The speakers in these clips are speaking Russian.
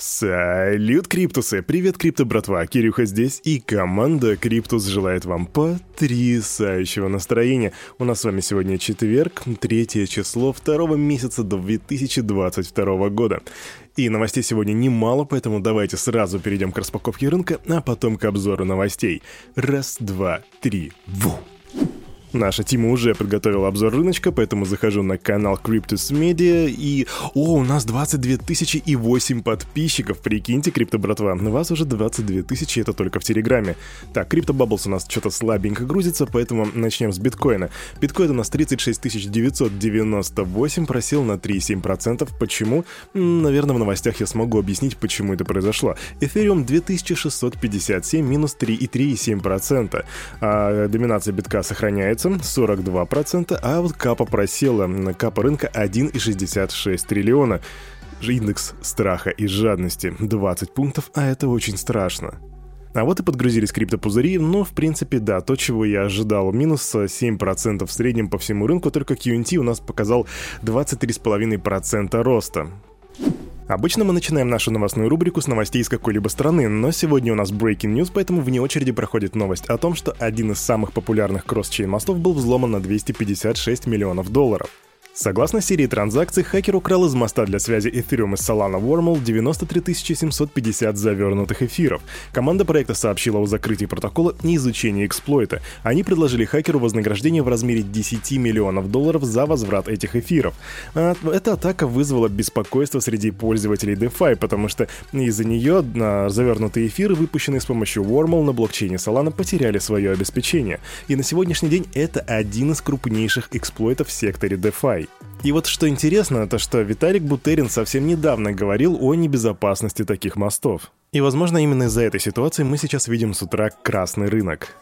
Салют, Криптусы! Привет, Крипто братва! Кирюха здесь, и команда Криптус желает вам потрясающего настроения. У нас с вами сегодня четверг, третье число второго месяца 2022 года. И новостей сегодня немало, поэтому давайте сразу перейдем к распаковке рынка, а потом к обзору новостей. Раз, два, три, ву! Наша Тима уже подготовила обзор рыночка, поэтому захожу на канал Cryptus Media и... О, у нас 22 тысячи и 8 подписчиков, прикиньте, крипто братва. У вас уже 22 тысячи, это только в Телеграме. Так, крипто Bubbles у нас что-то слабенько грузится, поэтому начнем с биткоина. Биткоин у нас 36 998, просел на 3,7%. Почему? Наверное, в новостях я смогу объяснить, почему это произошло. Эфириум 2657, минус 3,3,7%. А доминация битка сохраняется является 42%, а вот капа просела. Капа рынка 1,66 триллиона. Индекс страха и жадности 20 пунктов, а это очень страшно. А вот и подгрузились криптопузыри, но в принципе да, то, чего я ожидал. Минус 7% в среднем по всему рынку, только QNT у нас показал 23,5% роста. Обычно мы начинаем нашу новостную рубрику с новостей из какой-либо страны, но сегодня у нас breaking news, поэтому вне очереди проходит новость о том, что один из самых популярных кросс-чейн мостов был взломан на 256 миллионов долларов. Согласно серии транзакций, хакер украл из моста для связи Ethereum из Solana Wormhole 93 750 завернутых эфиров. Команда проекта сообщила о закрытии протокола и изучении эксплойта. Они предложили хакеру вознаграждение в размере 10 миллионов долларов за возврат этих эфиров. А, эта атака вызвала беспокойство среди пользователей DeFi, потому что из-за нее завернутые эфиры, выпущенные с помощью Wormhole на блокчейне Solana, потеряли свое обеспечение. И на сегодняшний день это один из крупнейших эксплойтов в секторе DeFi. И вот что интересно, это что Виталик Бутерин совсем недавно говорил о небезопасности таких мостов. И, возможно, именно из-за этой ситуации мы сейчас видим с утра красный рынок.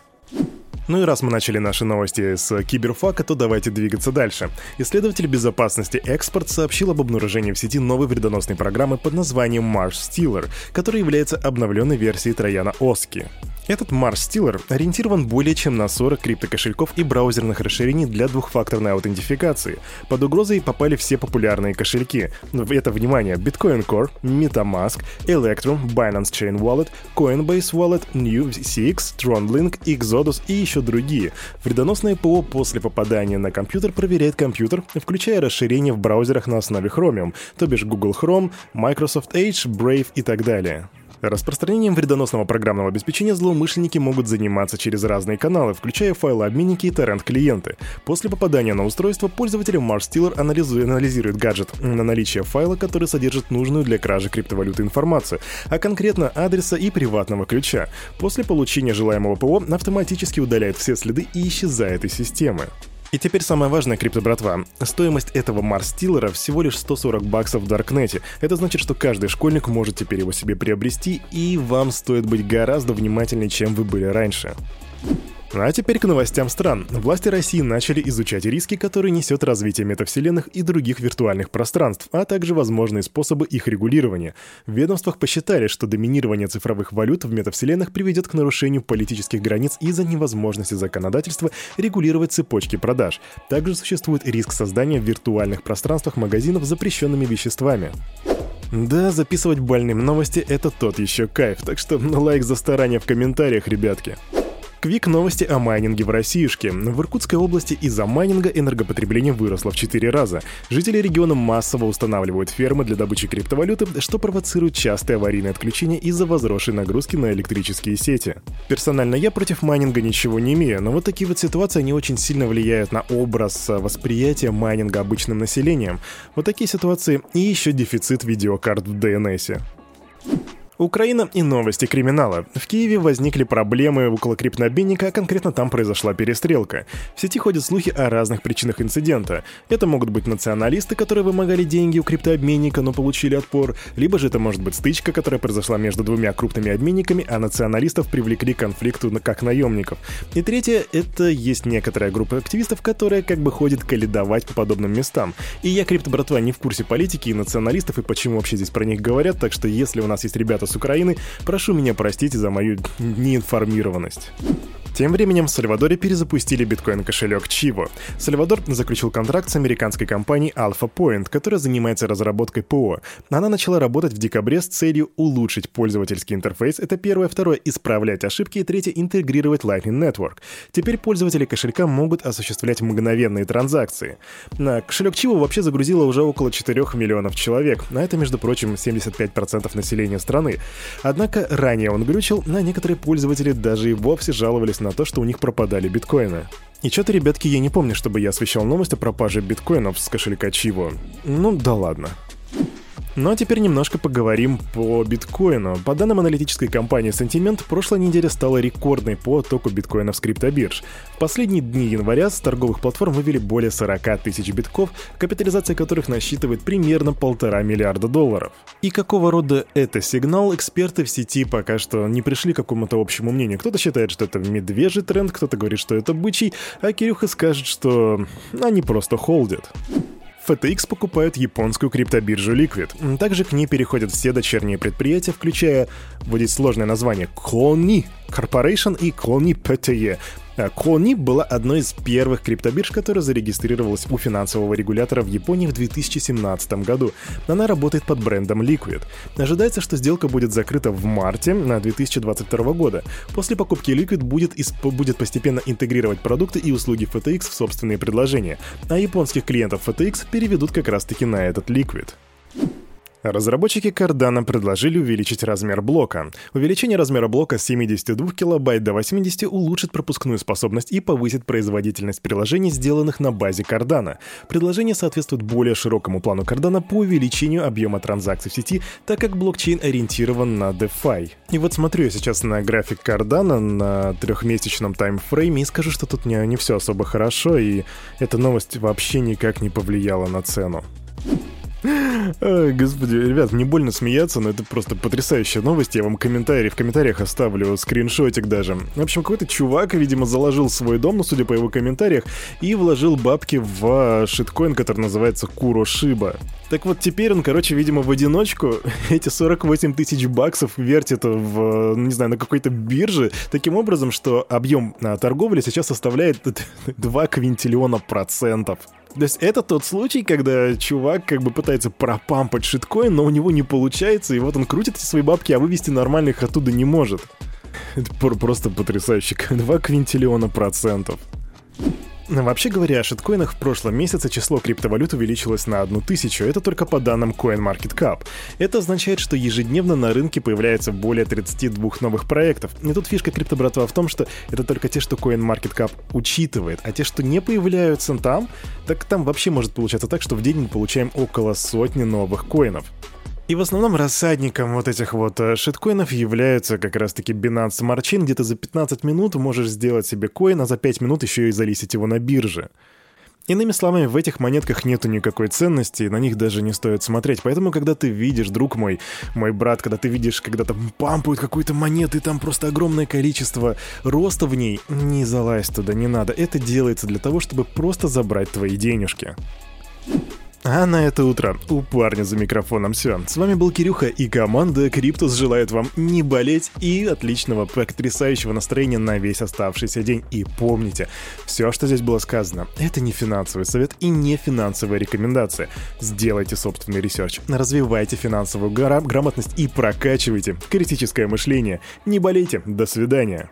Ну и раз мы начали наши новости с киберфака, то давайте двигаться дальше. Исследователь безопасности Экспорт сообщил об обнаружении в сети новой вредоносной программы под названием Mars Stealer, которая является обновленной версией Трояна Оски. Этот Mars Stealer ориентирован более чем на 40 криптокошельков и браузерных расширений для двухфакторной аутентификации. Под угрозой попали все популярные кошельки. Это, внимание, Bitcoin Core, MetaMask, Electrum, Binance Chain Wallet, Coinbase Wallet, NewCX, TronLink, Exodus и еще другие. Вредоносное ПО после попадания на компьютер проверяет компьютер, включая расширения в браузерах на основе Chromium, то бишь Google Chrome, Microsoft Edge, Brave и так далее. Распространением вредоносного программного обеспечения злоумышленники могут заниматься через разные каналы, включая файлообменники и торрент-клиенты. После попадания на устройство пользователь MarsStealer анализует, анализирует гаджет на наличие файла, который содержит нужную для кражи криптовалюты информацию, а конкретно адреса и приватного ключа. После получения желаемого ПО автоматически удаляет все следы и исчезает из системы. И теперь самое важное, крипто братва. Стоимость этого Марс Стиллера всего лишь 140 баксов в Даркнете. Это значит, что каждый школьник может теперь его себе приобрести, и вам стоит быть гораздо внимательнее, чем вы были раньше. А теперь к новостям стран. Власти России начали изучать риски, которые несет развитие метавселенных и других виртуальных пространств, а также возможные способы их регулирования. В ведомствах посчитали, что доминирование цифровых валют в метавселенных приведет к нарушению политических границ из-за невозможности законодательства регулировать цепочки продаж. Также существует риск создания в виртуальных пространствах магазинов с запрещенными веществами. Да, записывать больным новости — это тот еще кайф, так что лайк за старание в комментариях, ребятки. Квик новости о майнинге в Россиюшке. В Иркутской области из-за майнинга энергопотребление выросло в 4 раза. Жители региона массово устанавливают фермы для добычи криптовалюты, что провоцирует частые аварийные отключения из-за возросшей нагрузки на электрические сети. Персонально я против майнинга ничего не имею, но вот такие вот ситуации не очень сильно влияют на образ восприятия майнинга обычным населением. Вот такие ситуации и еще дефицит видеокарт в DNS. Украина и новости криминала. В Киеве возникли проблемы около криптообменника, а конкретно там произошла перестрелка. В сети ходят слухи о разных причинах инцидента. Это могут быть националисты, которые вымогали деньги у криптообменника, но получили отпор, либо же это может быть стычка, которая произошла между двумя крупными обменниками, а националистов привлекли к конфликту как наемников. И третье, это есть некоторая группа активистов, которая как бы ходит каледовать по подобным местам. И я, крипто-братва, не в курсе политики и националистов, и почему вообще здесь про них говорят, так что если у нас есть ребята с Украины, прошу меня простить за мою неинформированность. Тем временем в Сальвадоре перезапустили биткоин-кошелек Chivo. Сальвадор заключил контракт с американской компанией Alpha Point, которая занимается разработкой ПО. Она начала работать в декабре с целью улучшить пользовательский интерфейс. Это первое. Второе — исправлять ошибки. И третье — интегрировать Lightning Network. Теперь пользователи кошелька могут осуществлять мгновенные транзакции. На кошелек Chivo вообще загрузило уже около 4 миллионов человек, а это, между прочим, 75% населения страны. Однако ранее он глючил, а некоторые пользователи даже и вовсе жаловались на то, что у них пропадали биткоины. И что-то, ребятки, я не помню, чтобы я освещал новость о пропаже биткоинов с кошелька Чиво. Ну да ладно. Ну а теперь немножко поговорим по биткоину. По данным аналитической компании Sentiment, прошлая неделя стала рекордной по оттоку биткоинов с криптобирж. В последние дни января с торговых платформ вывели более 40 тысяч битков, капитализация которых насчитывает примерно полтора миллиарда долларов. И какого рода это сигнал, эксперты в сети пока что не пришли к какому-то общему мнению. Кто-то считает, что это медвежий тренд, кто-то говорит, что это бычий, а Кирюха скажет, что они просто холдят. FTX покупают японскую криптобиржу Liquid. Также к ней переходят все дочерние предприятия, включая, вводить сложное название, Cloni Corporation и Cloni PTE, Кони была одной из первых криптобирж, которая зарегистрировалась у финансового регулятора в Японии в 2017 году. Она работает под брендом Liquid. Ожидается, что сделка будет закрыта в марте на 2022 года. После покупки Liquid будет, будет постепенно интегрировать продукты и услуги FTX в собственные предложения, а японских клиентов FTX переведут как раз-таки на этот Liquid. Разработчики Cardano предложили увеличить размер блока. Увеличение размера блока с 72 килобайт до 80 улучшит пропускную способность и повысит производительность приложений, сделанных на базе Cardano. Предложение соответствует более широкому плану Cardano по увеличению объема транзакций в сети, так как блокчейн ориентирован на DeFi. И вот смотрю я сейчас на график Cardano на трехмесячном таймфрейме и скажу, что тут не, не все особо хорошо, и эта новость вообще никак не повлияла на цену. Господи, ребят, мне больно смеяться, но это просто потрясающая новость. Я вам комментарий в комментариях оставлю, скриншотик даже. В общем, какой-то чувак, видимо, заложил свой дом, ну, судя по его комментариях, и вложил бабки в шиткоин, который называется Курошиба. Так вот, теперь он, короче, видимо, в одиночку эти 48 тысяч баксов вертит в, не знаю, на какой-то бирже, таким образом, что объем а, торговли сейчас составляет 2 квинтиллиона процентов. То есть это тот случай, когда чувак как бы пытается пропампать шиткоин, но у него не получается, и вот он крутит свои бабки, а вывести нормальных оттуда не может. Это просто потрясающе. 2 квинтиллиона процентов. Вообще говоря, о шиткоинах в прошлом месяце число криптовалют увеличилось на одну тысячу, это только по данным CoinMarketCap. Это означает, что ежедневно на рынке появляется более 32 новых проектов. И тут фишка криптобратва в том, что это только те, что CoinMarketCap учитывает, а те, что не появляются там, так там вообще может получаться так, что в день мы получаем около сотни новых коинов. И в основном рассадником вот этих вот э, шиткоинов являются как раз-таки Binance Smart Chain, где ты за 15 минут можешь сделать себе коин, а за 5 минут еще и залисить его на бирже. Иными словами, в этих монетках нету никакой ценности, на них даже не стоит смотреть. Поэтому, когда ты видишь, друг мой, мой брат, когда ты видишь, когда там пампают какую-то монету, и там просто огромное количество роста в ней, не залазь туда, не надо. Это делается для того, чтобы просто забрать твои денежки. А на это утро у парня за микрофоном все. С вами был Кирюха и команда Криптус желает вам не болеть и отличного, потрясающего настроения на весь оставшийся день. И помните, все, что здесь было сказано, это не финансовый совет и не финансовая рекомендация. Сделайте собственный research, развивайте финансовую грамотность и прокачивайте критическое мышление. Не болейте, до свидания.